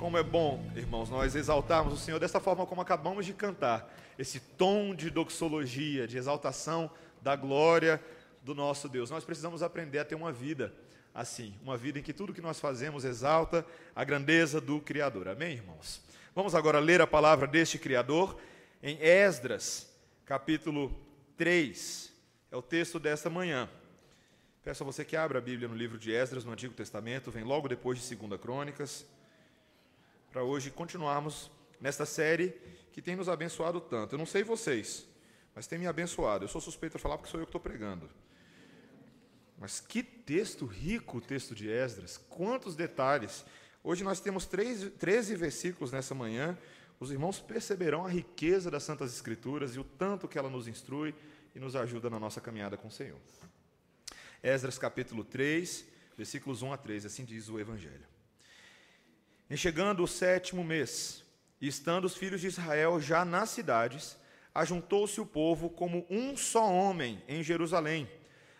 Como é bom, irmãos, nós exaltarmos o Senhor dessa forma como acabamos de cantar, esse tom de doxologia, de exaltação da glória do nosso Deus. Nós precisamos aprender a ter uma vida assim, uma vida em que tudo que nós fazemos exalta a grandeza do Criador. Amém, irmãos? Vamos agora ler a palavra deste Criador em Esdras, capítulo 3. É o texto desta manhã. Peço a você que abra a Bíblia no livro de Esdras, no Antigo Testamento, vem logo depois de 2 Crônicas para hoje continuarmos nesta série que tem nos abençoado tanto. Eu não sei vocês, mas tem me abençoado. Eu sou suspeito de falar porque sou eu que estou pregando. Mas que texto rico o texto de Esdras, quantos detalhes. Hoje nós temos 13 versículos nessa manhã. Os irmãos perceberão a riqueza das Santas Escrituras e o tanto que ela nos instrui e nos ajuda na nossa caminhada com o Senhor. Esdras capítulo 3, versículos 1 a 3, assim diz o Evangelho. Em chegando o sétimo mês, e estando os filhos de Israel já nas cidades, ajuntou-se o povo como um só homem em Jerusalém.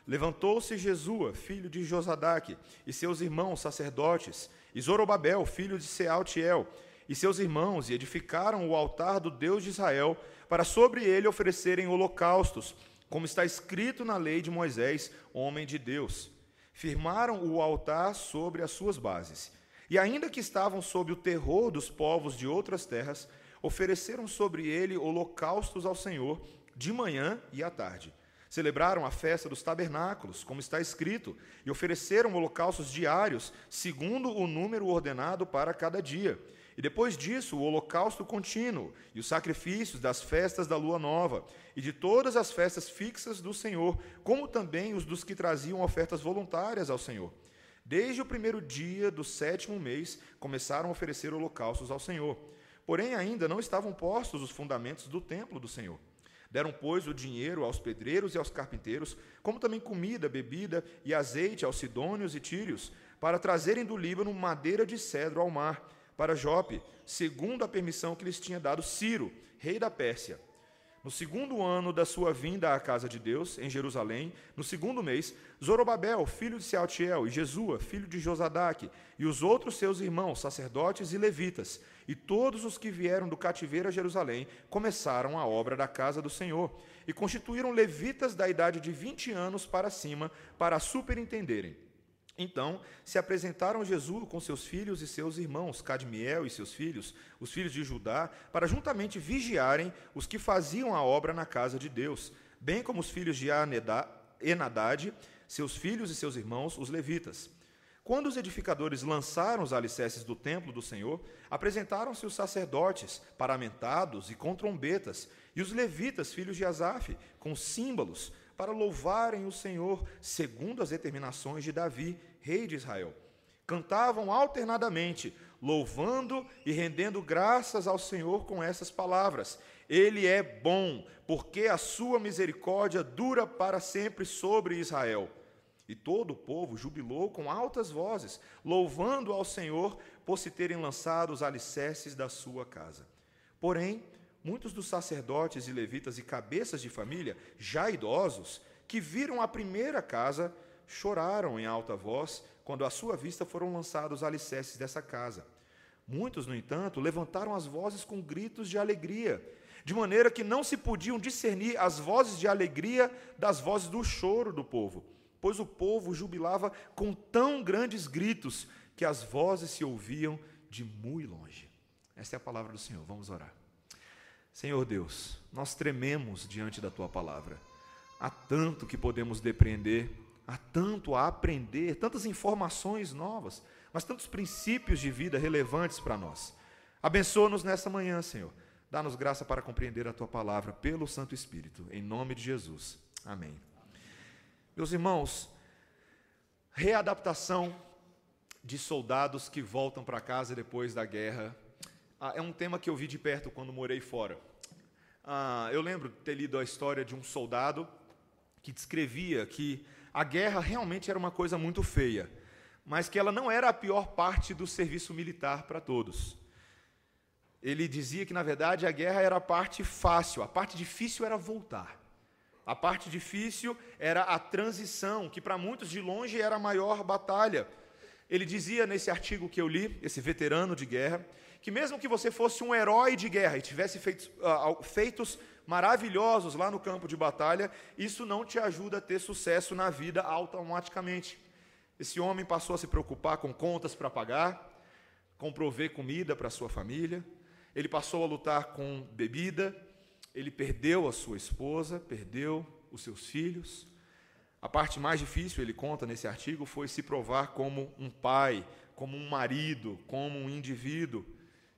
Levantou-se Jesua, filho de Josadaque, e seus irmãos sacerdotes, e Zorobabel, filho de Sealtiel, e seus irmãos, e edificaram o altar do Deus de Israel, para sobre ele oferecerem holocaustos, como está escrito na lei de Moisés, homem de Deus. Firmaram o altar sobre as suas bases e ainda que estavam sob o terror dos povos de outras terras, ofereceram sobre ele holocaustos ao Senhor de manhã e à tarde. Celebraram a festa dos tabernáculos, como está escrito, e ofereceram holocaustos diários, segundo o número ordenado para cada dia. E depois disso, o holocausto contínuo e os sacrifícios das festas da lua nova e de todas as festas fixas do Senhor, como também os dos que traziam ofertas voluntárias ao Senhor. Desde o primeiro dia do sétimo mês, começaram a oferecer holocaustos ao Senhor. Porém, ainda não estavam postos os fundamentos do templo do Senhor. Deram, pois, o dinheiro aos pedreiros e aos carpinteiros, como também comida, bebida e azeite aos sidônios e tírios, para trazerem do Líbano madeira de cedro ao mar, para Jope, segundo a permissão que lhes tinha dado Ciro, rei da Pérsia. No segundo ano da sua vinda à casa de Deus, em Jerusalém, no segundo mês, Zorobabel, filho de Sealtiel, e Jesua, filho de Josadaque, e os outros seus irmãos, sacerdotes e levitas, e todos os que vieram do cativeiro a Jerusalém, começaram a obra da casa do Senhor, e constituíram levitas da idade de vinte anos para cima, para superintenderem. Então se apresentaram Jesus com seus filhos e seus irmãos, Cadmiel e seus filhos, os filhos de Judá, para juntamente vigiarem os que faziam a obra na casa de Deus, bem como os filhos de Enadade, seus filhos e seus irmãos, os levitas. Quando os edificadores lançaram os alicerces do templo do Senhor, apresentaram-se os sacerdotes, paramentados e com trombetas, e os levitas, filhos de Asaf, com símbolos, para louvarem o Senhor, segundo as determinações de Davi, rei de Israel. Cantavam alternadamente, louvando e rendendo graças ao Senhor com essas palavras: Ele é bom, porque a sua misericórdia dura para sempre sobre Israel. E todo o povo jubilou com altas vozes, louvando ao Senhor por se terem lançado os alicerces da sua casa. Porém, muitos dos sacerdotes e levitas e cabeças de família, já idosos, que viram a primeira casa, choraram em alta voz quando à sua vista foram lançados os alicerces dessa casa. Muitos, no entanto, levantaram as vozes com gritos de alegria, de maneira que não se podiam discernir as vozes de alegria das vozes do choro do povo, pois o povo jubilava com tão grandes gritos que as vozes se ouviam de muito longe. Esta é a palavra do Senhor. Vamos orar. Senhor Deus, nós trememos diante da tua palavra. Há tanto que podemos depreender, há tanto a aprender, tantas informações novas, mas tantos princípios de vida relevantes para nós. Abençoa-nos nessa manhã, Senhor. Dá-nos graça para compreender a tua palavra pelo Santo Espírito, em nome de Jesus. Amém. Meus irmãos, readaptação de soldados que voltam para casa depois da guerra ah, é um tema que eu vi de perto quando morei fora. Ah, eu lembro de ter lido a história de um soldado que descrevia que a guerra realmente era uma coisa muito feia, mas que ela não era a pior parte do serviço militar para todos. Ele dizia que, na verdade, a guerra era a parte fácil, a parte difícil era voltar. A parte difícil era a transição, que para muitos de longe era a maior batalha. ele dizia nesse artigo que eu li, esse veterano de guerra, que mesmo que você fosse um herói de guerra e tivesse feitos, uh, feitos maravilhosos lá no campo de batalha, isso não te ajuda a ter sucesso na vida automaticamente. Esse homem passou a se preocupar com contas para pagar, com prover comida para sua família, ele passou a lutar com bebida, ele perdeu a sua esposa, perdeu os seus filhos. A parte mais difícil, ele conta nesse artigo, foi se provar como um pai, como um marido, como um indivíduo.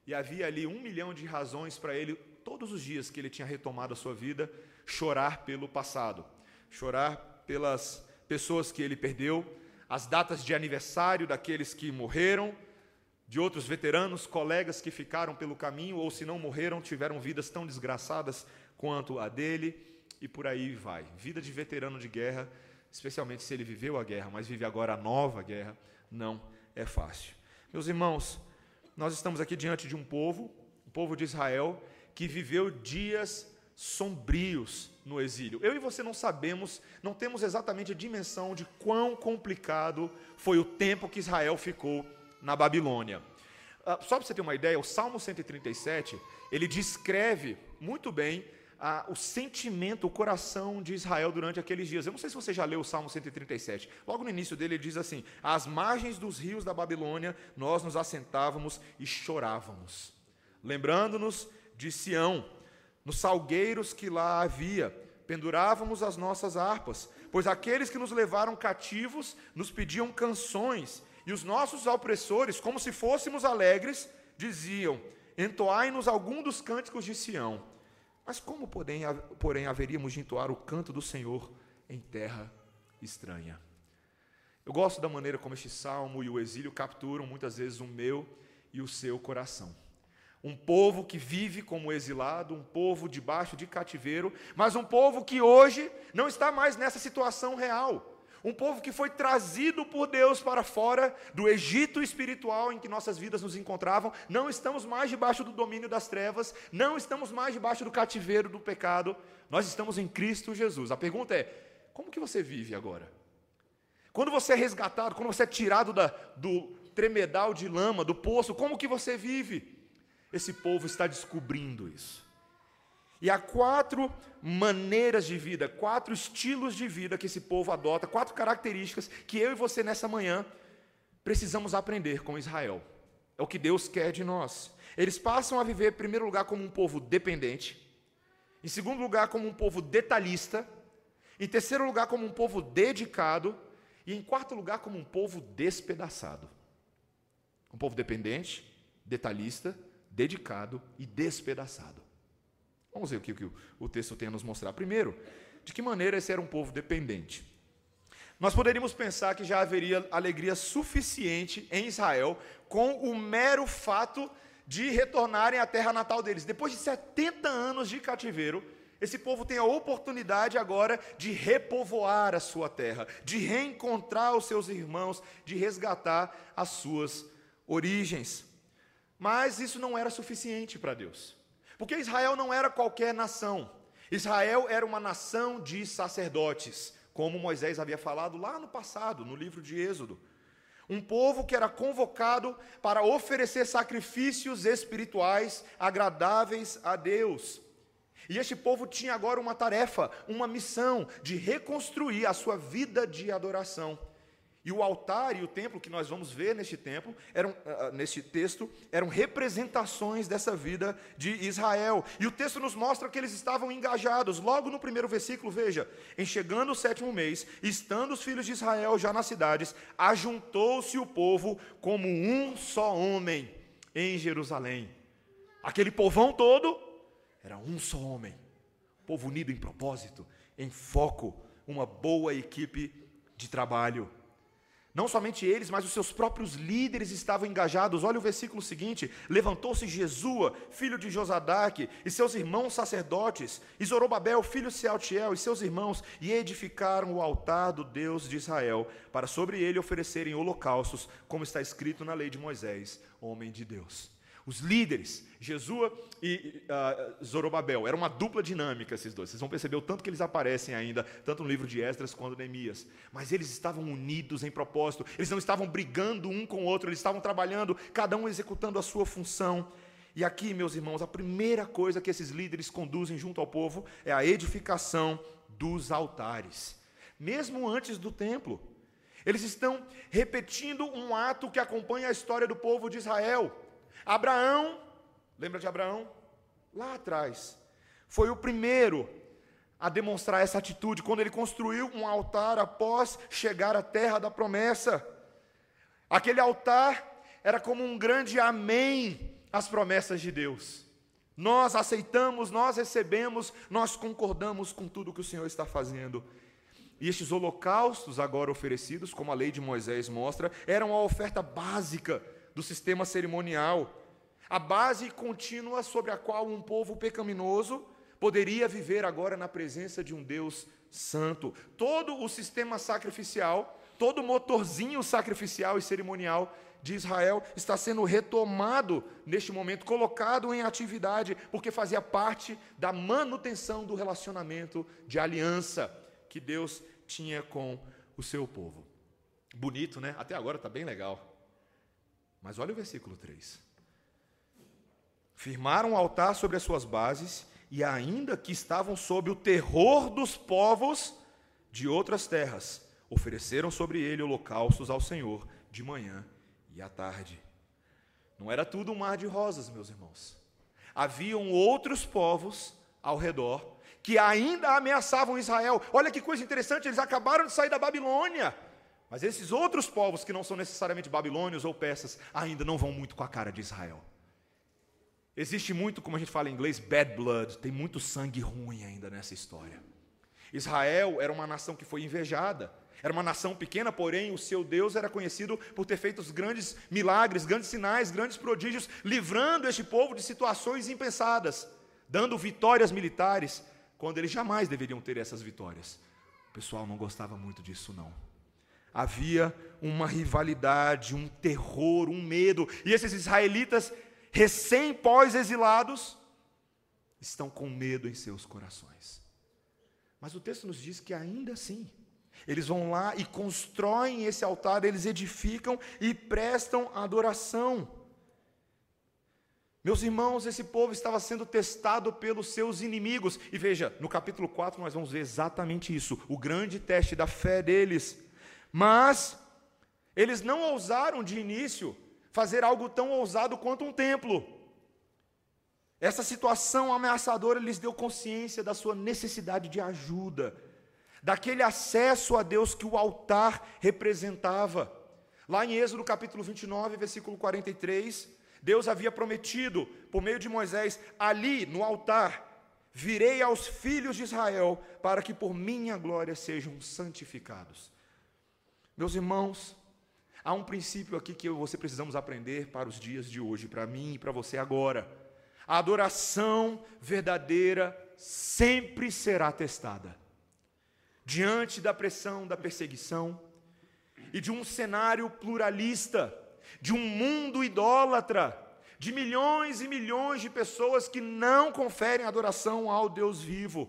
E havia ali um milhão de razões para ele, todos os dias que ele tinha retomado a sua vida, chorar pelo passado, chorar pelas pessoas que ele perdeu, as datas de aniversário daqueles que morreram, de outros veteranos, colegas que ficaram pelo caminho ou se não morreram, tiveram vidas tão desgraçadas quanto a dele, e por aí vai. Vida de veterano de guerra, especialmente se ele viveu a guerra, mas vive agora a nova guerra, não é fácil. Meus irmãos, nós estamos aqui diante de um povo, o povo de Israel, que viveu dias sombrios no exílio. Eu e você não sabemos, não temos exatamente a dimensão de quão complicado foi o tempo que Israel ficou na Babilônia. Uh, só para você ter uma ideia, o Salmo 137, ele descreve muito bem uh, o sentimento, o coração de Israel durante aqueles dias. Eu não sei se você já leu o Salmo 137. Logo no início dele, ele diz assim: Às margens dos rios da Babilônia, nós nos assentávamos e chorávamos, lembrando-nos de Sião, nos salgueiros que lá havia, pendurávamos as nossas harpas, pois aqueles que nos levaram cativos nos pediam canções e os nossos opressores, como se fôssemos alegres, diziam: Entoai-nos algum dos cânticos de Sião. Mas como, porém, porém, haveríamos de entoar o canto do Senhor em terra estranha? Eu gosto da maneira como este salmo e o exílio capturam muitas vezes o meu e o seu coração. Um povo que vive como exilado, um povo debaixo de cativeiro, mas um povo que hoje não está mais nessa situação real. Um povo que foi trazido por Deus para fora do Egito espiritual em que nossas vidas nos encontravam. Não estamos mais debaixo do domínio das trevas, não estamos mais debaixo do cativeiro do pecado. Nós estamos em Cristo Jesus. A pergunta é: como que você vive agora? Quando você é resgatado, quando você é tirado da, do tremedal de lama, do poço, como que você vive? Esse povo está descobrindo isso. E há quatro maneiras de vida, quatro estilos de vida que esse povo adota, quatro características que eu e você nessa manhã precisamos aprender com Israel. É o que Deus quer de nós. Eles passam a viver, em primeiro lugar, como um povo dependente, em segundo lugar, como um povo detalhista, em terceiro lugar, como um povo dedicado, e em quarto lugar, como um povo despedaçado. Um povo dependente, detalhista, dedicado e despedaçado. Vamos ver o que, o texto tem a nos mostrar. Primeiro, de que maneira esse era um povo dependente. Nós poderíamos pensar que já haveria alegria suficiente em Israel com o mero fato de retornarem à terra natal deles. Depois de 70 anos de cativeiro, esse povo tem a oportunidade agora de repovoar a sua terra, de reencontrar os seus irmãos, de resgatar as suas origens. Mas isso não era suficiente para Deus. Porque Israel não era qualquer nação. Israel era uma nação de sacerdotes, como Moisés havia falado lá no passado, no livro de Êxodo. Um povo que era convocado para oferecer sacrifícios espirituais agradáveis a Deus. E este povo tinha agora uma tarefa, uma missão de reconstruir a sua vida de adoração. E o altar e o templo que nós vamos ver neste templo, eram, uh, neste texto, eram representações dessa vida de Israel. E o texto nos mostra que eles estavam engajados. Logo no primeiro versículo, veja: em chegando o sétimo mês, estando os filhos de Israel já nas cidades, ajuntou-se o povo como um só homem em Jerusalém. Aquele povão todo era um só homem, povo unido em propósito, em foco, uma boa equipe de trabalho. Não somente eles, mas os seus próprios líderes estavam engajados. Olha o versículo seguinte: Levantou-se Jesua, filho de Josadaque, e seus irmãos sacerdotes, e Zorobabel, filho de Sealtiel, e seus irmãos, e edificaram o altar do Deus de Israel, para sobre ele oferecerem holocaustos, como está escrito na lei de Moisés, homem de Deus. Os líderes, Jesua e uh, Zorobabel, era uma dupla dinâmica esses dois. Vocês vão perceber o tanto que eles aparecem ainda, tanto no livro de Esdras quanto Neemias. Mas eles estavam unidos em propósito, eles não estavam brigando um com o outro, eles estavam trabalhando, cada um executando a sua função. E aqui, meus irmãos, a primeira coisa que esses líderes conduzem junto ao povo é a edificação dos altares, mesmo antes do templo. Eles estão repetindo um ato que acompanha a história do povo de Israel. Abraão, lembra de Abraão? Lá atrás, foi o primeiro a demonstrar essa atitude quando ele construiu um altar após chegar à terra da promessa. Aquele altar era como um grande amém as promessas de Deus. Nós aceitamos, nós recebemos, nós concordamos com tudo que o Senhor está fazendo. E estes holocaustos agora oferecidos, como a lei de Moisés mostra, eram a oferta básica do sistema cerimonial, a base contínua sobre a qual um povo pecaminoso poderia viver agora na presença de um Deus santo. Todo o sistema sacrificial, todo o motorzinho sacrificial e cerimonial de Israel está sendo retomado neste momento, colocado em atividade, porque fazia parte da manutenção do relacionamento de aliança que Deus tinha com o seu povo. Bonito, né? Até agora está bem legal. Mas olha o versículo 3. Firmaram o altar sobre as suas bases, e ainda que estavam sob o terror dos povos de outras terras, ofereceram sobre ele holocaustos ao Senhor de manhã e à tarde. Não era tudo um mar de rosas, meus irmãos. Haviam outros povos ao redor que ainda ameaçavam Israel. Olha que coisa interessante, eles acabaram de sair da Babilônia. Mas esses outros povos que não são necessariamente babilônios ou persas ainda não vão muito com a cara de Israel. Existe muito, como a gente fala em inglês, bad blood, tem muito sangue ruim ainda nessa história. Israel era uma nação que foi invejada. Era uma nação pequena, porém o seu Deus era conhecido por ter feito grandes milagres, grandes sinais, grandes prodígios, livrando este povo de situações impensadas, dando vitórias militares, quando eles jamais deveriam ter essas vitórias. O pessoal não gostava muito disso, não. Havia uma rivalidade, um terror, um medo, e esses israelitas, recém-pós-exilados, estão com medo em seus corações. Mas o texto nos diz que ainda assim, eles vão lá e constroem esse altar, eles edificam e prestam adoração. Meus irmãos, esse povo estava sendo testado pelos seus inimigos. E veja, no capítulo 4 nós vamos ver exatamente isso, o grande teste da fé deles. Mas eles não ousaram de início fazer algo tão ousado quanto um templo. Essa situação ameaçadora lhes deu consciência da sua necessidade de ajuda daquele acesso a Deus que o altar representava. Lá em Êxodo capítulo 29, versículo 43, Deus havia prometido, por meio de Moisés, ali no altar, virei aos filhos de Israel, para que por minha glória sejam santificados. Meus irmãos, há um princípio aqui que você precisamos aprender para os dias de hoje, para mim e para você agora. A adoração verdadeira sempre será testada diante da pressão da perseguição e de um cenário pluralista, de um mundo idólatra, de milhões e milhões de pessoas que não conferem adoração ao Deus vivo,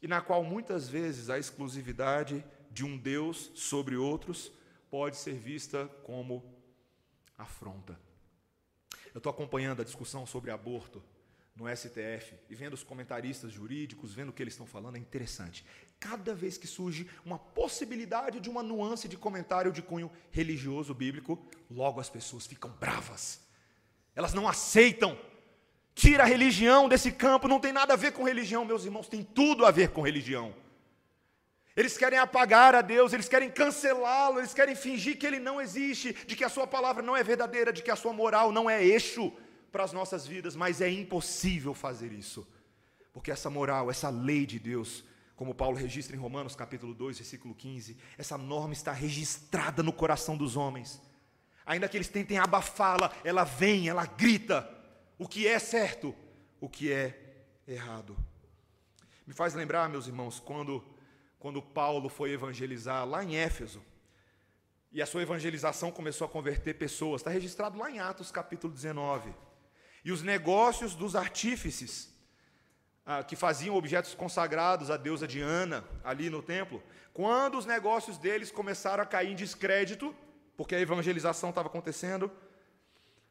e na qual muitas vezes a exclusividade de um Deus sobre outros pode ser vista como afronta. Eu estou acompanhando a discussão sobre aborto no STF e vendo os comentaristas jurídicos, vendo o que eles estão falando, é interessante. Cada vez que surge uma possibilidade de uma nuance de comentário de cunho religioso bíblico, logo as pessoas ficam bravas. Elas não aceitam. Tira a religião desse campo, não tem nada a ver com religião, meus irmãos, tem tudo a ver com religião. Eles querem apagar a Deus, eles querem cancelá-lo, eles querem fingir que ele não existe, de que a sua palavra não é verdadeira, de que a sua moral não é eixo para as nossas vidas, mas é impossível fazer isso. Porque essa moral, essa lei de Deus, como Paulo registra em Romanos capítulo 2, versículo 15, essa norma está registrada no coração dos homens. Ainda que eles tentem abafá-la, ela vem, ela grita o que é certo, o que é errado. Me faz lembrar, meus irmãos, quando, quando Paulo foi evangelizar lá em Éfeso, e a sua evangelização começou a converter pessoas. Está registrado lá em Atos capítulo 19. E os negócios dos artífices, ah, que faziam objetos consagrados à deusa Diana, ali no templo, quando os negócios deles começaram a cair em descrédito, porque a evangelização estava acontecendo,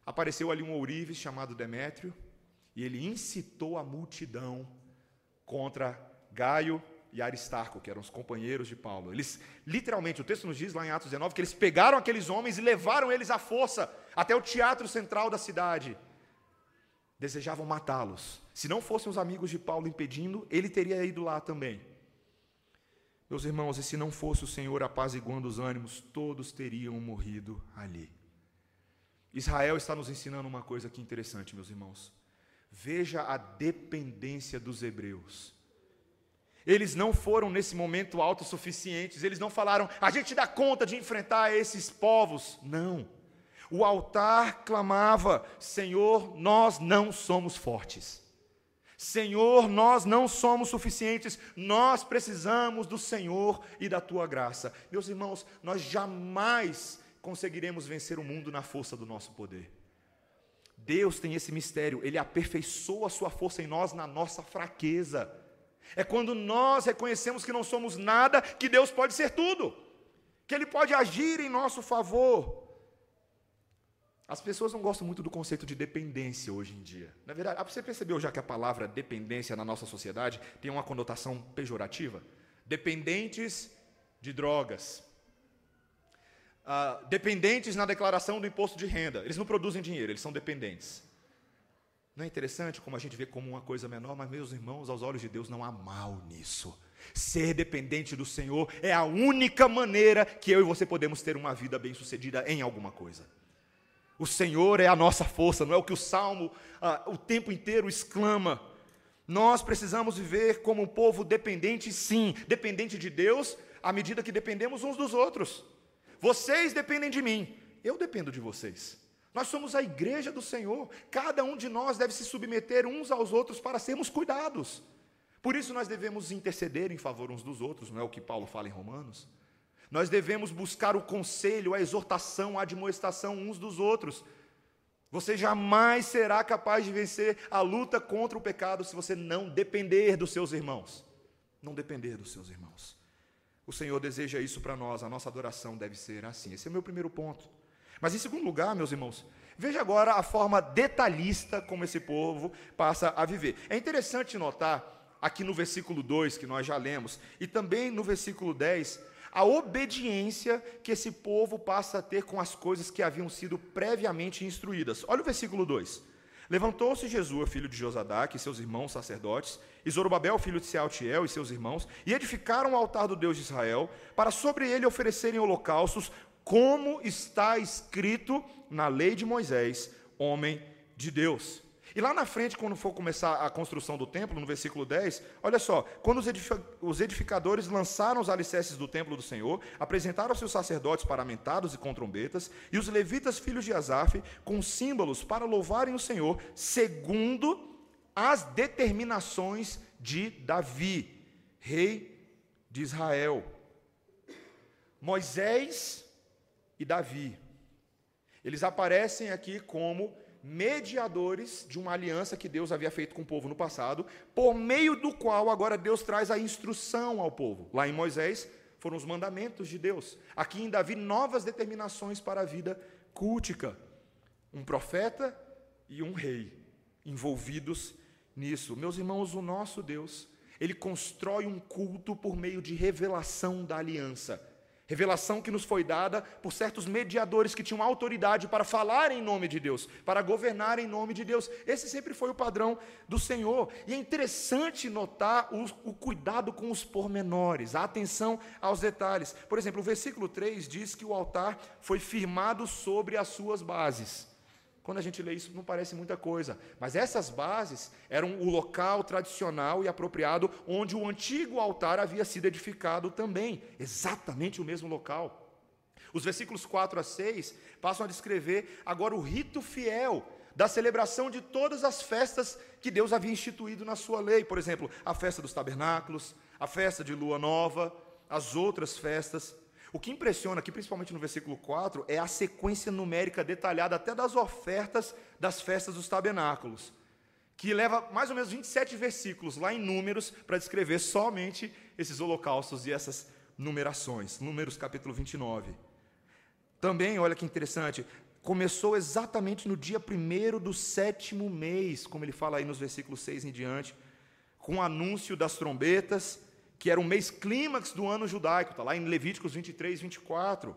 apareceu ali um ourives chamado Demétrio, e ele incitou a multidão contra Gaio e Aristarco, que eram os companheiros de Paulo. Eles, literalmente, o texto nos diz lá em Atos 19 que eles pegaram aqueles homens e levaram eles à força até o teatro central da cidade. Desejavam matá-los. Se não fossem os amigos de Paulo impedindo, ele teria ido lá também. Meus irmãos, e se não fosse o Senhor apaziguando os ânimos, todos teriam morrido ali. Israel está nos ensinando uma coisa aqui interessante, meus irmãos. Veja a dependência dos hebreus eles não foram nesse momento autossuficientes, eles não falaram, a gente dá conta de enfrentar esses povos. Não. O altar clamava: Senhor, nós não somos fortes. Senhor, nós não somos suficientes, nós precisamos do Senhor e da tua graça. Meus irmãos, nós jamais conseguiremos vencer o mundo na força do nosso poder. Deus tem esse mistério, ele aperfeiçoa a sua força em nós na nossa fraqueza. É quando nós reconhecemos que não somos nada, que Deus pode ser tudo, que Ele pode agir em nosso favor. As pessoas não gostam muito do conceito de dependência hoje em dia. Na verdade, você percebeu já que a palavra dependência na nossa sociedade tem uma conotação pejorativa? Dependentes de drogas. Uh, dependentes na declaração do imposto de renda. Eles não produzem dinheiro, eles são dependentes. Não é interessante como a gente vê como uma coisa menor, mas, meus irmãos, aos olhos de Deus não há mal nisso. Ser dependente do Senhor é a única maneira que eu e você podemos ter uma vida bem-sucedida em alguma coisa. O Senhor é a nossa força, não é o que o salmo ah, o tempo inteiro exclama. Nós precisamos viver como um povo dependente, sim, dependente de Deus, à medida que dependemos uns dos outros. Vocês dependem de mim, eu dependo de vocês. Nós somos a igreja do Senhor. Cada um de nós deve se submeter uns aos outros para sermos cuidados. Por isso nós devemos interceder em favor uns dos outros, não é o que Paulo fala em Romanos? Nós devemos buscar o conselho, a exortação, a admoestação uns dos outros. Você jamais será capaz de vencer a luta contra o pecado se você não depender dos seus irmãos. Não depender dos seus irmãos. O Senhor deseja isso para nós, a nossa adoração deve ser assim. Esse é o meu primeiro ponto. Mas em segundo lugar, meus irmãos, veja agora a forma detalhista como esse povo passa a viver. É interessante notar, aqui no versículo 2, que nós já lemos, e também no versículo 10, a obediência que esse povo passa a ter com as coisas que haviam sido previamente instruídas. Olha o versículo 2. Levantou-se Jesus, filho de Josadac, e seus irmãos sacerdotes, e Zorobabel, filho de Sealtiel, e seus irmãos, e edificaram o altar do Deus de Israel, para sobre ele oferecerem holocaustos, como está escrito na lei de Moisés, homem de Deus. E lá na frente, quando for começar a construção do templo, no versículo 10, olha só: quando os edificadores lançaram os alicerces do templo do Senhor, apresentaram seus sacerdotes paramentados e com trombetas, e os levitas, filhos de Asaf, com símbolos para louvarem o Senhor, segundo as determinações de Davi, rei de Israel. Moisés e Davi. Eles aparecem aqui como mediadores de uma aliança que Deus havia feito com o povo no passado, por meio do qual agora Deus traz a instrução ao povo. Lá em Moisés foram os mandamentos de Deus. Aqui em Davi, novas determinações para a vida cultica. Um profeta e um rei envolvidos nisso. Meus irmãos, o nosso Deus, ele constrói um culto por meio de revelação da aliança. Revelação que nos foi dada por certos mediadores que tinham autoridade para falar em nome de Deus, para governar em nome de Deus. Esse sempre foi o padrão do Senhor. E é interessante notar o, o cuidado com os pormenores, a atenção aos detalhes. Por exemplo, o versículo 3 diz que o altar foi firmado sobre as suas bases. Quando a gente lê isso, não parece muita coisa, mas essas bases eram o local tradicional e apropriado onde o antigo altar havia sido edificado também, exatamente o mesmo local. Os versículos 4 a 6 passam a descrever agora o rito fiel da celebração de todas as festas que Deus havia instituído na sua lei, por exemplo, a festa dos tabernáculos, a festa de lua nova, as outras festas. O que impressiona aqui, principalmente no versículo 4, é a sequência numérica detalhada até das ofertas das festas dos tabernáculos, que leva mais ou menos 27 versículos lá em Números para descrever somente esses holocaustos e essas numerações. Números capítulo 29. Também, olha que interessante, começou exatamente no dia primeiro do sétimo mês, como ele fala aí nos versículos 6 em diante, com o anúncio das trombetas que era o mês clímax do ano judaico, está lá em Levíticos 23, 24.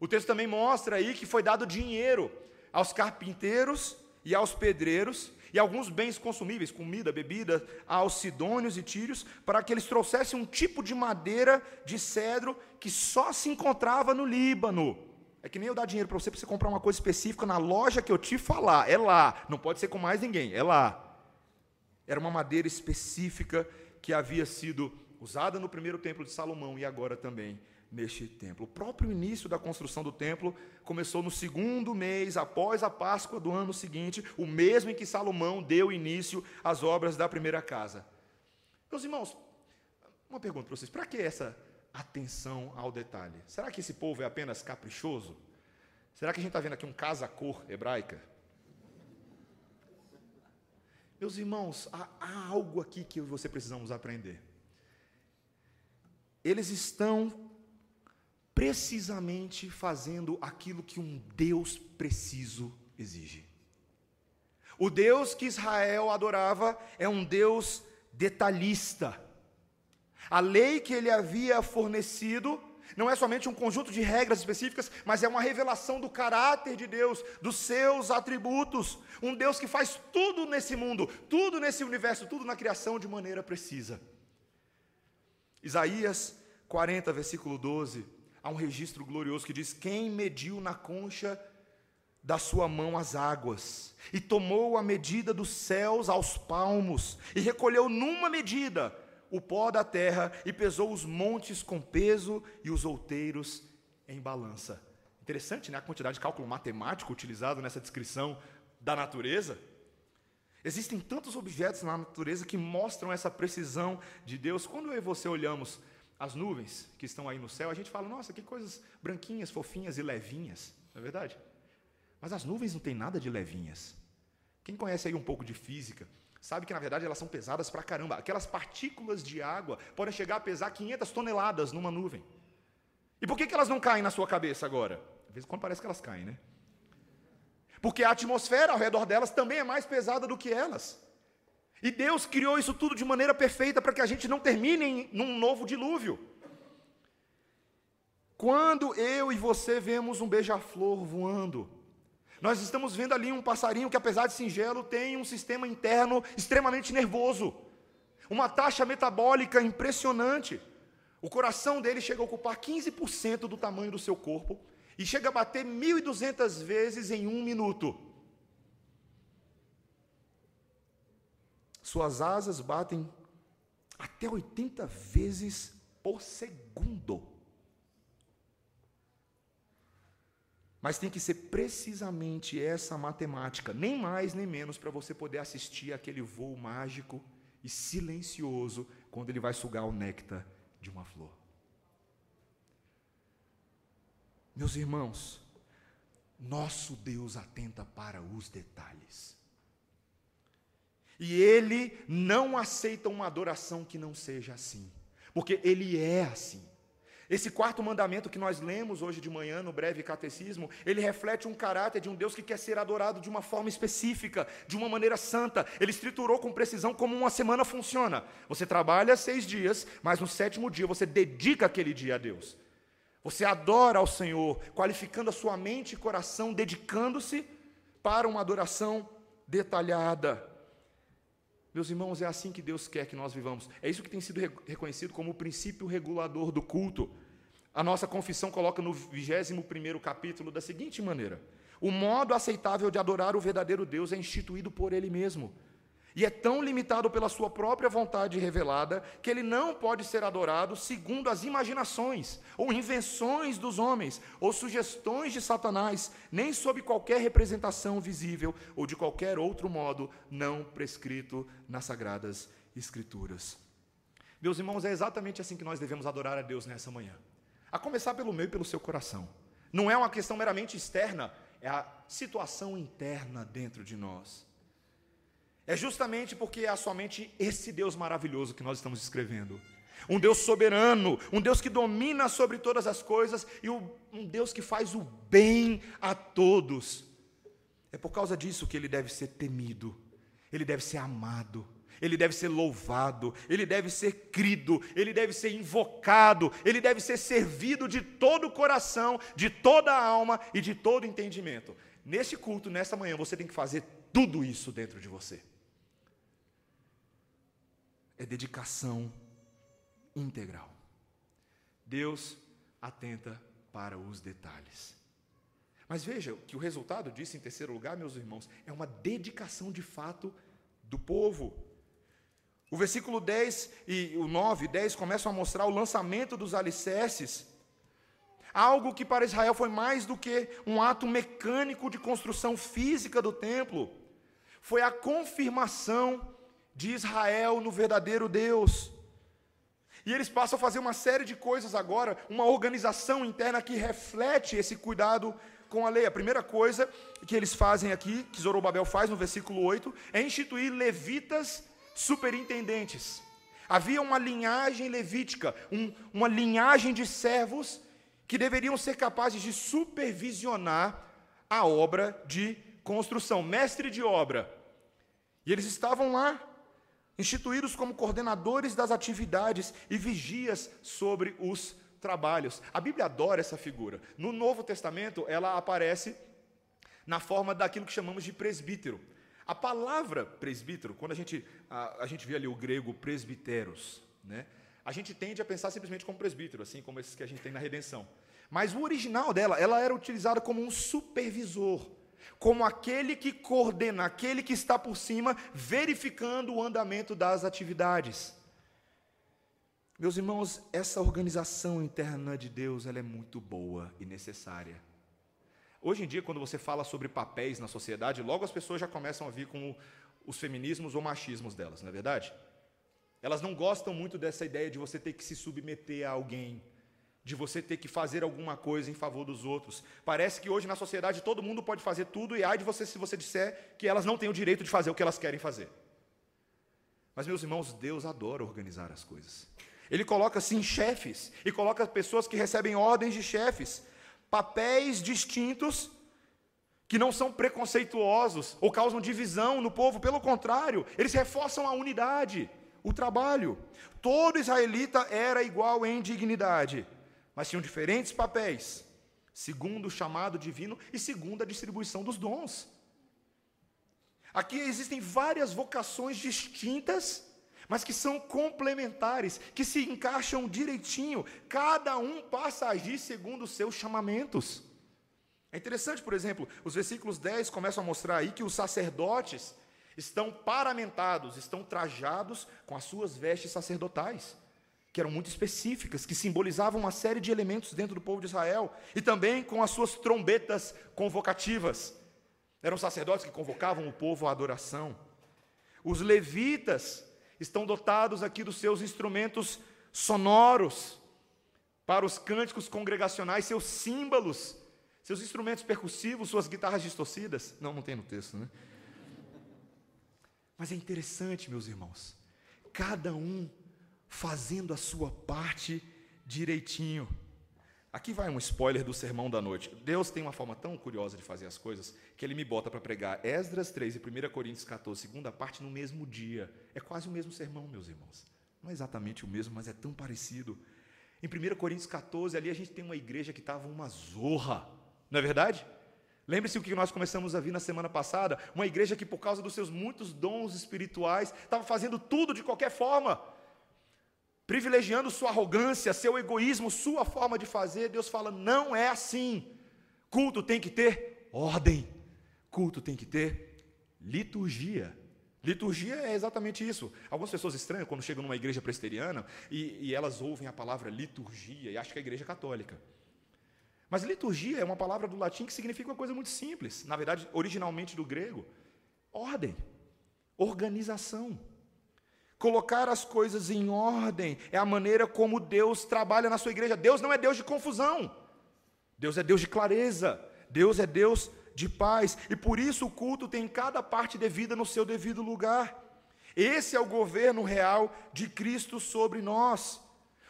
O texto também mostra aí que foi dado dinheiro aos carpinteiros e aos pedreiros e alguns bens consumíveis, comida, bebida, aos sidônios e tírios, para que eles trouxessem um tipo de madeira de cedro que só se encontrava no Líbano. É que nem eu dar dinheiro para você para você comprar uma coisa específica na loja que eu te falar. É lá. Não pode ser com mais ninguém. É lá. Era uma madeira específica que havia sido usada no primeiro templo de Salomão e agora também neste templo. O próprio início da construção do templo começou no segundo mês após a Páscoa do ano seguinte, o mesmo em que Salomão deu início às obras da primeira casa. Meus irmãos, uma pergunta para vocês: para que essa atenção ao detalhe? Será que esse povo é apenas caprichoso? Será que a gente está vendo aqui um casa-cor hebraica? Meus irmãos, há, há algo aqui que você precisamos aprender eles estão precisamente fazendo aquilo que um Deus preciso exige. O Deus que Israel adorava é um Deus detalhista. A lei que ele havia fornecido não é somente um conjunto de regras específicas, mas é uma revelação do caráter de Deus, dos seus atributos. Um Deus que faz tudo nesse mundo, tudo nesse universo, tudo na criação de maneira precisa. Isaías 40, versículo 12, há um registro glorioso que diz: Quem mediu na concha da sua mão as águas, e tomou a medida dos céus aos palmos, e recolheu numa medida o pó da terra, e pesou os montes com peso e os outeiros em balança. Interessante, né? A quantidade de cálculo matemático utilizado nessa descrição da natureza. Existem tantos objetos na natureza que mostram essa precisão de Deus. Quando eu e você olhamos as nuvens que estão aí no céu, a gente fala, nossa, que coisas branquinhas, fofinhas e levinhas, não é verdade? Mas as nuvens não têm nada de levinhas. Quem conhece aí um pouco de física, sabe que na verdade elas são pesadas pra caramba. Aquelas partículas de água podem chegar a pesar 500 toneladas numa nuvem. E por que, que elas não caem na sua cabeça agora? Às vezes quando parece que elas caem, né? Porque a atmosfera ao redor delas também é mais pesada do que elas. E Deus criou isso tudo de maneira perfeita para que a gente não termine em, num novo dilúvio. Quando eu e você vemos um beija-flor voando, nós estamos vendo ali um passarinho que, apesar de singelo, tem um sistema interno extremamente nervoso, uma taxa metabólica impressionante. O coração dele chega a ocupar 15% do tamanho do seu corpo e chega a bater 1.200 vezes em um minuto. Suas asas batem até 80 vezes por segundo. Mas tem que ser precisamente essa matemática, nem mais nem menos, para você poder assistir aquele voo mágico e silencioso quando ele vai sugar o néctar de uma flor. Meus irmãos, nosso Deus atenta para os detalhes. E ele não aceita uma adoração que não seja assim, porque ele é assim. Esse quarto mandamento que nós lemos hoje de manhã no breve catecismo, ele reflete um caráter de um Deus que quer ser adorado de uma forma específica, de uma maneira santa. Ele estruturou com precisão como uma semana funciona. Você trabalha seis dias, mas no sétimo dia você dedica aquele dia a Deus. Você adora ao Senhor, qualificando a sua mente e coração, dedicando-se para uma adoração detalhada. Meus irmãos, é assim que Deus quer que nós vivamos. É isso que tem sido reconhecido como o princípio regulador do culto. A nossa confissão coloca no 21 capítulo da seguinte maneira: O modo aceitável de adorar o verdadeiro Deus é instituído por Ele mesmo. E é tão limitado pela sua própria vontade revelada que ele não pode ser adorado segundo as imaginações ou invenções dos homens ou sugestões de Satanás, nem sob qualquer representação visível ou de qualquer outro modo não prescrito nas sagradas escrituras. Meus irmãos, é exatamente assim que nós devemos adorar a Deus nessa manhã. A começar pelo meu e pelo seu coração. Não é uma questão meramente externa, é a situação interna dentro de nós. É justamente porque é somente esse Deus maravilhoso que nós estamos escrevendo. Um Deus soberano, um Deus que domina sobre todas as coisas e um Deus que faz o bem a todos. É por causa disso que ele deve ser temido, ele deve ser amado, ele deve ser louvado, ele deve ser crido, ele deve ser invocado, ele deve ser servido de todo o coração, de toda a alma e de todo entendimento. Neste culto, nesta manhã, você tem que fazer tudo isso dentro de você. É dedicação integral. Deus atenta para os detalhes. Mas veja que o resultado disso, em terceiro lugar, meus irmãos, é uma dedicação de fato do povo. O versículo 10 e o 9 e 10 começam a mostrar o lançamento dos alicerces. Algo que para Israel foi mais do que um ato mecânico de construção física do templo. Foi a confirmação de Israel no verdadeiro Deus. E eles passam a fazer uma série de coisas agora, uma organização interna que reflete esse cuidado com a lei. A primeira coisa que eles fazem aqui, que Zorobabel faz no versículo 8, é instituir levitas superintendentes. Havia uma linhagem levítica, um, uma linhagem de servos que deveriam ser capazes de supervisionar a obra de construção, mestre de obra. E eles estavam lá, instituídos como coordenadores das atividades e vigias sobre os trabalhos. A Bíblia adora essa figura. No Novo Testamento, ela aparece na forma daquilo que chamamos de presbítero. A palavra presbítero, quando a gente, a, a gente vê ali o grego presbiteros, né, a gente tende a pensar simplesmente como presbítero, assim como esses que a gente tem na redenção. Mas o original dela, ela era utilizada como um supervisor, como aquele que coordena, aquele que está por cima, verificando o andamento das atividades. Meus irmãos, essa organização interna de Deus, ela é muito boa e necessária. Hoje em dia, quando você fala sobre papéis na sociedade, logo as pessoas já começam a vir com os feminismos ou machismos delas, não é verdade? Elas não gostam muito dessa ideia de você ter que se submeter a alguém, de você ter que fazer alguma coisa em favor dos outros. Parece que hoje na sociedade todo mundo pode fazer tudo e ai de você se você disser que elas não têm o direito de fazer o que elas querem fazer. Mas, meus irmãos, Deus adora organizar as coisas. Ele coloca, sim, chefes, e coloca pessoas que recebem ordens de chefes papéis distintos que não são preconceituosos ou causam divisão no povo, pelo contrário, eles reforçam a unidade, o trabalho. Todo israelita era igual em dignidade, mas tinham diferentes papéis, segundo o chamado divino e segundo a distribuição dos dons. Aqui existem várias vocações distintas mas que são complementares, que se encaixam direitinho, cada um passa a agir segundo os seus chamamentos. É interessante, por exemplo, os versículos 10 começam a mostrar aí que os sacerdotes estão paramentados, estão trajados com as suas vestes sacerdotais, que eram muito específicas, que simbolizavam uma série de elementos dentro do povo de Israel, e também com as suas trombetas convocativas. Eram sacerdotes que convocavam o povo à adoração. Os levitas estão dotados aqui dos seus instrumentos sonoros para os cânticos congregacionais, seus símbolos, seus instrumentos percussivos, suas guitarras distorcidas. Não, não tem no texto, né? Mas é interessante, meus irmãos, cada um fazendo a sua parte direitinho. Aqui vai um spoiler do sermão da noite. Deus tem uma forma tão curiosa de fazer as coisas que ele me bota para pregar Esdras 3 e 1 Coríntios 14, segunda parte, no mesmo dia. É quase o mesmo sermão, meus irmãos. Não é exatamente o mesmo, mas é tão parecido. Em 1 Coríntios 14, ali a gente tem uma igreja que estava uma zorra, não é verdade? Lembre-se o que nós começamos a ver na semana passada: uma igreja que, por causa dos seus muitos dons espirituais, estava fazendo tudo de qualquer forma privilegiando sua arrogância, seu egoísmo, sua forma de fazer, Deus fala: não é assim. Culto tem que ter ordem, culto tem que ter liturgia. Liturgia é exatamente isso. Algumas pessoas estranham quando chegam numa igreja presteriana e, e elas ouvem a palavra liturgia e acham que é a igreja católica. Mas liturgia é uma palavra do latim que significa uma coisa muito simples. Na verdade, originalmente do grego: ordem, organização. Colocar as coisas em ordem é a maneira como Deus trabalha na sua igreja. Deus não é Deus de confusão. Deus é Deus de clareza. Deus é Deus de paz. E por isso o culto tem cada parte devida no seu devido lugar. Esse é o governo real de Cristo sobre nós.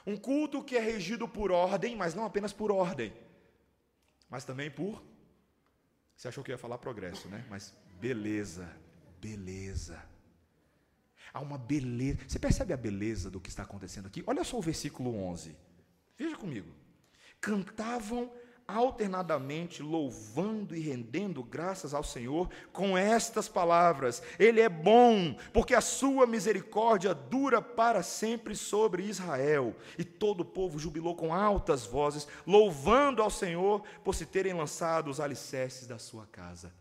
Um culto que é regido por ordem, mas não apenas por ordem, mas também por. Você achou que ia falar progresso, né? Mas beleza, beleza. Há uma beleza. Você percebe a beleza do que está acontecendo aqui? Olha só o versículo 11. Veja comigo. Cantavam alternadamente louvando e rendendo graças ao Senhor com estas palavras: Ele é bom, porque a sua misericórdia dura para sempre sobre Israel. E todo o povo jubilou com altas vozes, louvando ao Senhor por se terem lançado os alicerces da sua casa.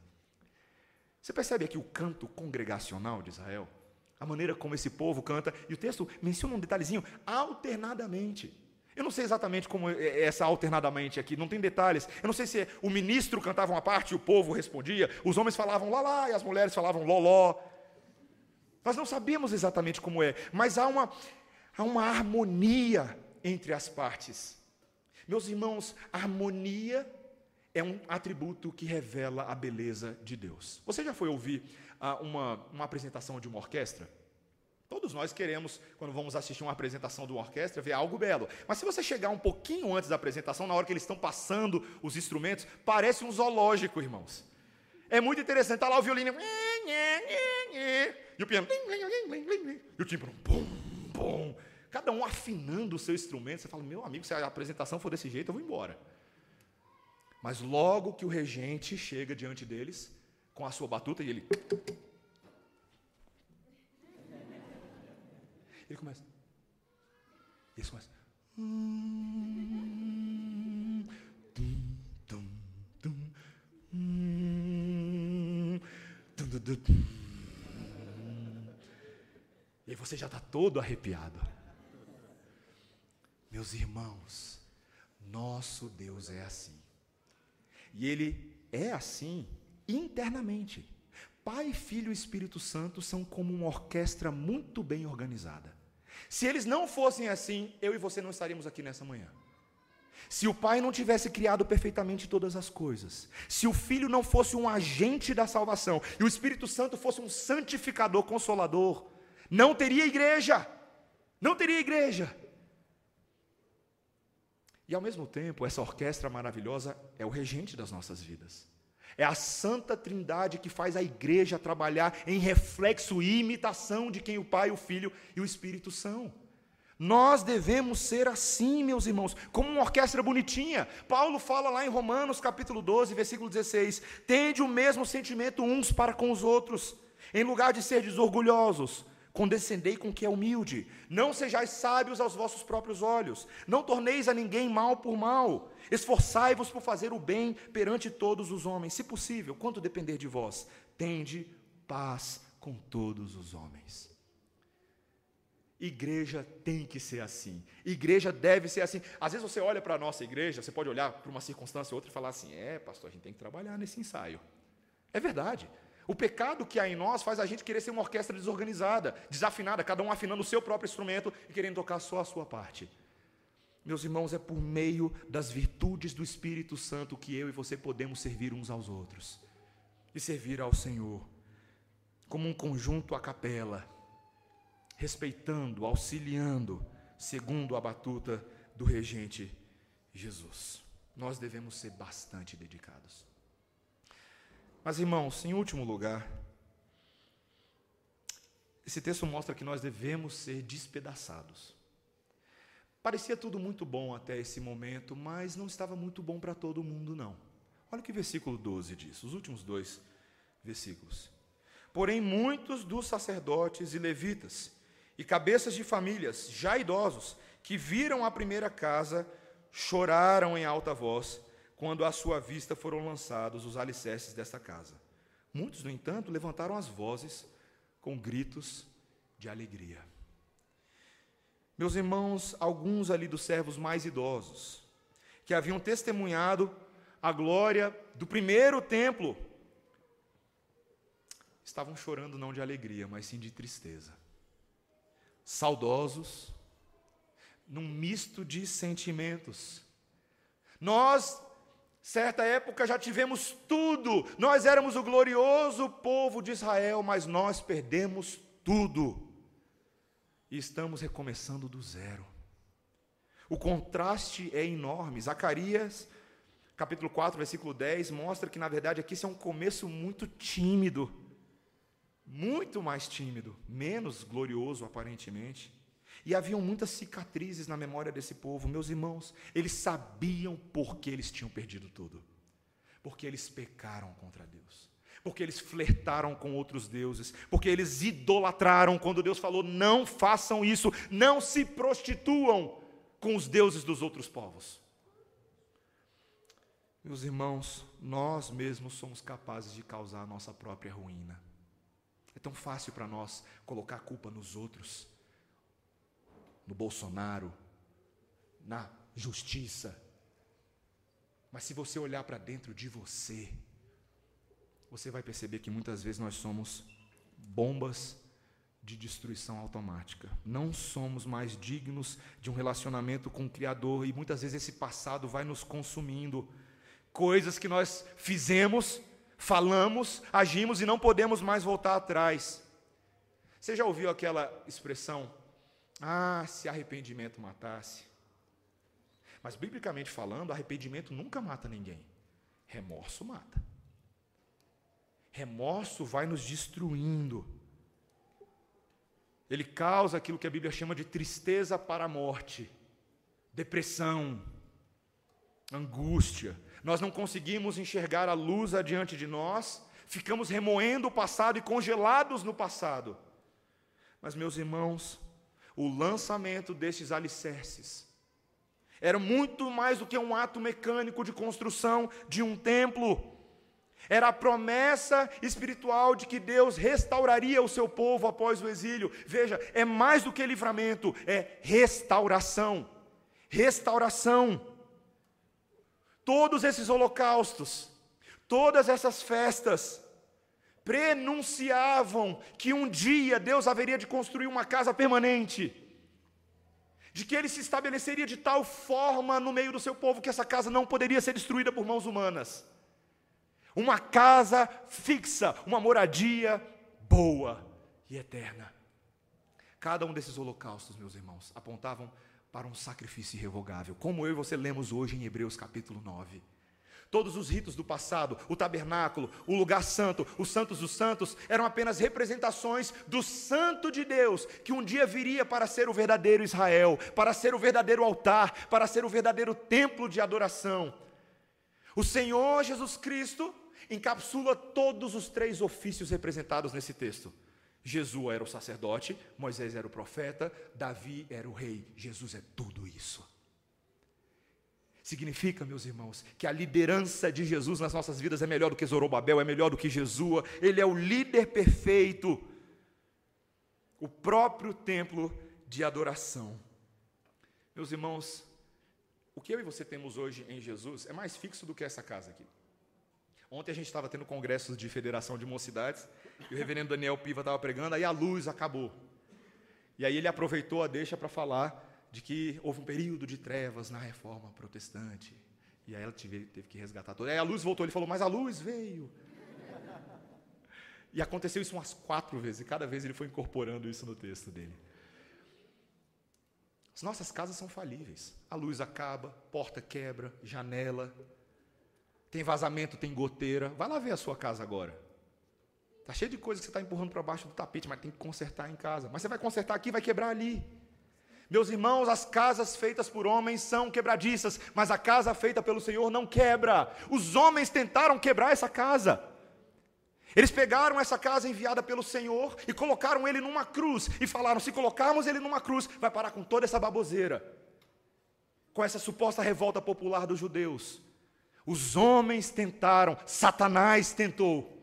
Você percebe aqui o canto congregacional de Israel? A maneira como esse povo canta, e o texto menciona um detalhezinho, alternadamente. Eu não sei exatamente como é, é essa alternadamente aqui, não tem detalhes. Eu não sei se o ministro cantava uma parte e o povo respondia, os homens falavam lá lá e as mulheres falavam loló. Nós não sabemos exatamente como é, mas há uma, há uma harmonia entre as partes. Meus irmãos, harmonia é um atributo que revela a beleza de Deus. Você já foi ouvir uma, uma apresentação de uma orquestra? Todos nós queremos, quando vamos assistir uma apresentação de uma orquestra, ver algo belo. Mas se você chegar um pouquinho antes da apresentação, na hora que eles estão passando os instrumentos, parece um zoológico, irmãos. É muito interessante. Está lá o violino. E o piano. E o tímpano. Bum, bum. Cada um afinando o seu instrumento. Você fala, meu amigo, se a apresentação for desse jeito, eu vou embora. Mas logo que o regente chega diante deles, com a sua batuta e ele. Ele começa. Ele começa. E você já está todo arrepiado. Meus irmãos, nosso Deus é assim. E Ele é assim internamente. Pai, Filho e Espírito Santo são como uma orquestra muito bem organizada. Se eles não fossem assim, eu e você não estaríamos aqui nessa manhã. Se o Pai não tivesse criado perfeitamente todas as coisas, se o Filho não fosse um agente da salvação e o Espírito Santo fosse um santificador consolador, não teria igreja. Não teria igreja. E ao mesmo tempo, essa orquestra maravilhosa é o regente das nossas vidas. É a Santa Trindade que faz a igreja trabalhar em reflexo e imitação de quem o Pai, o Filho e o Espírito são. Nós devemos ser assim, meus irmãos, como uma orquestra bonitinha. Paulo fala lá em Romanos capítulo 12, versículo 16: Tende o mesmo sentimento uns para com os outros, em lugar de ser desorgulhosos, condescendei com o que é humilde. Não sejais sábios aos vossos próprios olhos. Não torneis a ninguém mal por mal. Esforçai-vos por fazer o bem perante todos os homens, se possível, quanto depender de vós. Tende paz com todos os homens. Igreja tem que ser assim. Igreja deve ser assim. Às vezes você olha para a nossa igreja, você pode olhar para uma circunstância ou outra e falar assim: é, pastor, a gente tem que trabalhar nesse ensaio. É verdade. O pecado que há em nós faz a gente querer ser uma orquestra desorganizada, desafinada, cada um afinando o seu próprio instrumento e querendo tocar só a sua parte. Meus irmãos, é por meio das virtudes do Espírito Santo que eu e você podemos servir uns aos outros e servir ao Senhor, como um conjunto a capela, respeitando, auxiliando, segundo a batuta do regente Jesus. Nós devemos ser bastante dedicados. Mas, irmãos, em último lugar, esse texto mostra que nós devemos ser despedaçados. Parecia tudo muito bom até esse momento, mas não estava muito bom para todo mundo, não. Olha o que o versículo 12 diz, os últimos dois versículos. Porém, muitos dos sacerdotes e levitas, e cabeças de famílias, já idosos, que viram a primeira casa, choraram em alta voz, quando à sua vista foram lançados os alicerces desta casa. Muitos, no entanto, levantaram as vozes com gritos de alegria. Meus irmãos, alguns ali dos servos mais idosos, que haviam testemunhado a glória do primeiro templo, estavam chorando não de alegria, mas sim de tristeza. saudosos, num misto de sentimentos. Nós, certa época, já tivemos tudo, nós éramos o glorioso povo de Israel, mas nós perdemos tudo e estamos recomeçando do zero. O contraste é enorme. Zacarias, capítulo 4, versículo 10, mostra que, na verdade, aqui isso é um começo muito tímido. Muito mais tímido, menos glorioso, aparentemente. E haviam muitas cicatrizes na memória desse povo. Meus irmãos, eles sabiam por que eles tinham perdido tudo. Porque eles pecaram contra Deus porque eles flertaram com outros deuses, porque eles idolatraram quando Deus falou: não façam isso, não se prostituam com os deuses dos outros povos. Meus irmãos, nós mesmos somos capazes de causar a nossa própria ruína. É tão fácil para nós colocar a culpa nos outros, no Bolsonaro, na justiça. Mas se você olhar para dentro de você, você vai perceber que muitas vezes nós somos bombas de destruição automática. Não somos mais dignos de um relacionamento com o Criador e muitas vezes esse passado vai nos consumindo. Coisas que nós fizemos, falamos, agimos e não podemos mais voltar atrás. Você já ouviu aquela expressão? Ah, se arrependimento matasse. Mas, biblicamente falando, arrependimento nunca mata ninguém. Remorso mata. Remorso vai nos destruindo. Ele causa aquilo que a Bíblia chama de tristeza para a morte, depressão, angústia. Nós não conseguimos enxergar a luz adiante de nós, ficamos remoendo o passado e congelados no passado. Mas, meus irmãos, o lançamento destes alicerces era muito mais do que um ato mecânico de construção de um templo. Era a promessa espiritual de que Deus restauraria o seu povo após o exílio. Veja, é mais do que livramento, é restauração. Restauração. Todos esses holocaustos, todas essas festas, prenunciavam que um dia Deus haveria de construir uma casa permanente, de que ele se estabeleceria de tal forma no meio do seu povo que essa casa não poderia ser destruída por mãos humanas uma casa fixa, uma moradia boa e eterna. Cada um desses holocaustos, meus irmãos, apontavam para um sacrifício irrevogável, como eu e você lemos hoje em Hebreus capítulo 9. Todos os ritos do passado, o tabernáculo, o lugar santo, os santos dos santos, eram apenas representações do santo de Deus, que um dia viria para ser o verdadeiro Israel, para ser o verdadeiro altar, para ser o verdadeiro templo de adoração. O Senhor Jesus Cristo encapsula todos os três ofícios representados nesse texto. Jesus era o sacerdote, Moisés era o profeta, Davi era o rei. Jesus é tudo isso. Significa, meus irmãos, que a liderança de Jesus nas nossas vidas é melhor do que Zorobabel, é melhor do que Jesus, ele é o líder perfeito, o próprio templo de adoração. Meus irmãos, o que eu e você temos hoje em Jesus é mais fixo do que essa casa aqui. Ontem a gente estava tendo congressos de federação de mocidades, e o reverendo Daniel Piva estava pregando, aí a luz acabou. E aí ele aproveitou a deixa para falar de que houve um período de trevas na reforma protestante. E aí ela teve, teve que resgatar toda. Aí a luz voltou, ele falou, mas a luz veio. E aconteceu isso umas quatro vezes, e cada vez ele foi incorporando isso no texto dele. As nossas casas são falíveis. A luz acaba, porta quebra, janela, tem vazamento, tem goteira. Vai lá ver a sua casa agora. Está cheio de coisas que você está empurrando para baixo do tapete, mas tem que consertar em casa. Mas você vai consertar aqui, vai quebrar ali. Meus irmãos, as casas feitas por homens são quebradiças, mas a casa feita pelo Senhor não quebra. Os homens tentaram quebrar essa casa. Eles pegaram essa casa enviada pelo Senhor e colocaram ele numa cruz e falaram: se colocarmos ele numa cruz, vai parar com toda essa baboseira, com essa suposta revolta popular dos judeus. Os homens tentaram, Satanás tentou,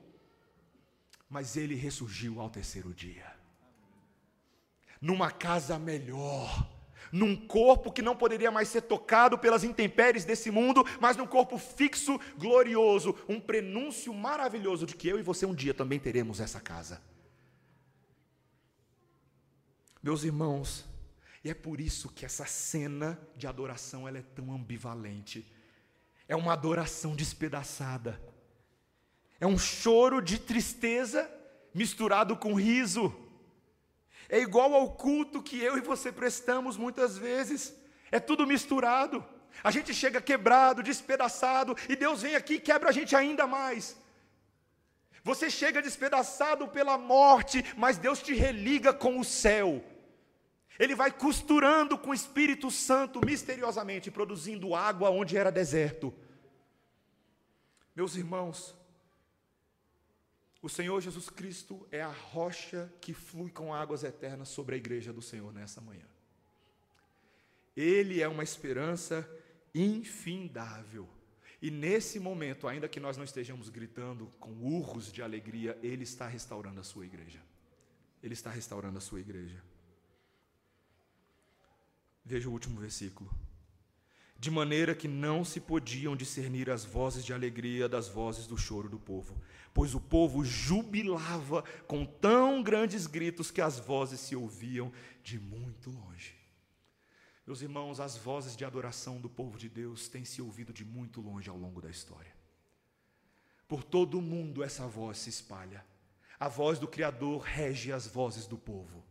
mas ele ressurgiu ao terceiro dia. Numa casa melhor, num corpo que não poderia mais ser tocado pelas intempéries desse mundo, mas num corpo fixo, glorioso, um prenúncio maravilhoso de que eu e você um dia também teremos essa casa. Meus irmãos, e é por isso que essa cena de adoração ela é tão ambivalente. É uma adoração despedaçada. É um choro de tristeza misturado com riso. É igual ao culto que eu e você prestamos muitas vezes. É tudo misturado. A gente chega quebrado, despedaçado, e Deus vem aqui e quebra a gente ainda mais. Você chega despedaçado pela morte, mas Deus te religa com o céu. Ele vai costurando com o Espírito Santo misteriosamente, produzindo água onde era deserto. Meus irmãos, o Senhor Jesus Cristo é a rocha que flui com águas eternas sobre a igreja do Senhor nessa manhã. Ele é uma esperança infindável. E nesse momento, ainda que nós não estejamos gritando com urros de alegria, Ele está restaurando a sua igreja. Ele está restaurando a sua igreja. Veja o último versículo. De maneira que não se podiam discernir as vozes de alegria das vozes do choro do povo, pois o povo jubilava com tão grandes gritos que as vozes se ouviam de muito longe. Meus irmãos, as vozes de adoração do povo de Deus têm se ouvido de muito longe ao longo da história. Por todo o mundo essa voz se espalha. A voz do Criador rege as vozes do povo.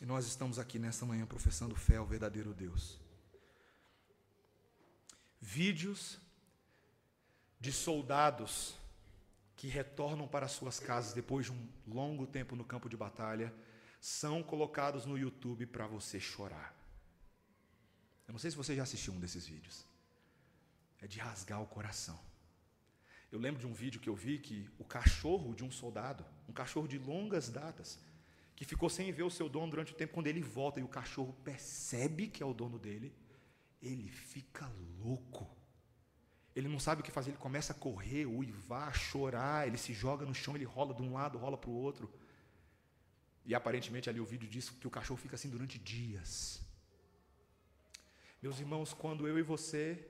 E nós estamos aqui nessa manhã professando fé ao verdadeiro Deus. Vídeos de soldados que retornam para suas casas depois de um longo tempo no campo de batalha são colocados no YouTube para você chorar. Eu não sei se você já assistiu um desses vídeos. É de rasgar o coração. Eu lembro de um vídeo que eu vi que o cachorro de um soldado, um cachorro de longas datas, que ficou sem ver o seu dono durante o tempo, quando ele volta e o cachorro percebe que é o dono dele, ele fica louco. Ele não sabe o que fazer, ele começa a correr, uivar, chorar, ele se joga no chão, ele rola de um lado, rola para o outro. E aparentemente ali o vídeo diz que o cachorro fica assim durante dias. Meus irmãos, quando eu e você,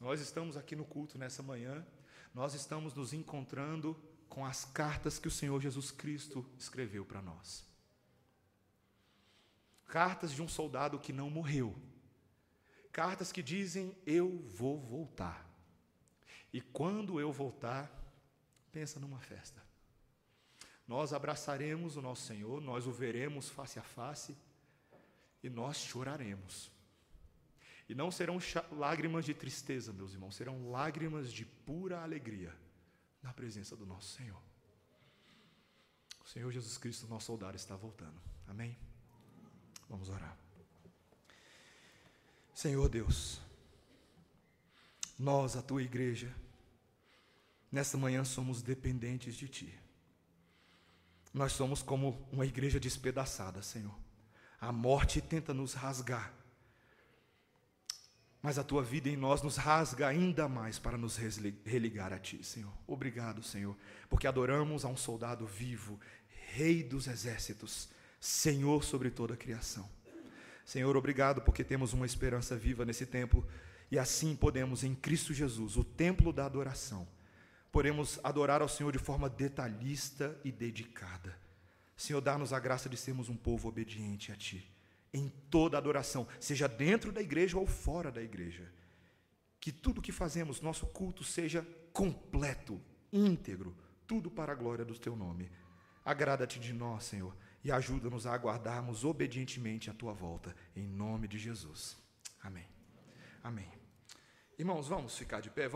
nós estamos aqui no culto nessa manhã, nós estamos nos encontrando com as cartas que o Senhor Jesus Cristo escreveu para nós. Cartas de um soldado que não morreu. Cartas que dizem: Eu vou voltar. E quando eu voltar, pensa numa festa nós abraçaremos o nosso Senhor, nós o veremos face a face e nós choraremos. E não serão lágrimas de tristeza, meus irmãos, serão lágrimas de pura alegria na presença do nosso Senhor. O Senhor Jesus Cristo, nosso soldado, está voltando. Amém? Vamos orar. Senhor Deus, nós, a tua igreja, nesta manhã somos dependentes de Ti. Nós somos como uma igreja despedaçada, Senhor. A morte tenta nos rasgar. Mas a tua vida em nós nos rasga ainda mais para nos religar a ti, Senhor. Obrigado, Senhor, porque adoramos a um soldado vivo, Rei dos exércitos, Senhor sobre toda a criação. Senhor, obrigado porque temos uma esperança viva nesse tempo e assim podemos, em Cristo Jesus, o templo da adoração, podemos adorar ao Senhor de forma detalhista e dedicada. Senhor, dá-nos a graça de sermos um povo obediente a Ti, em toda adoração, seja dentro da igreja ou fora da igreja. Que tudo que fazemos, nosso culto, seja completo, íntegro, tudo para a glória do Teu nome. Agrada-te de nós, Senhor, e ajuda-nos a aguardarmos obedientemente a Tua volta, em nome de Jesus. Amém. Amém. Irmãos, vamos ficar de pé. Vamos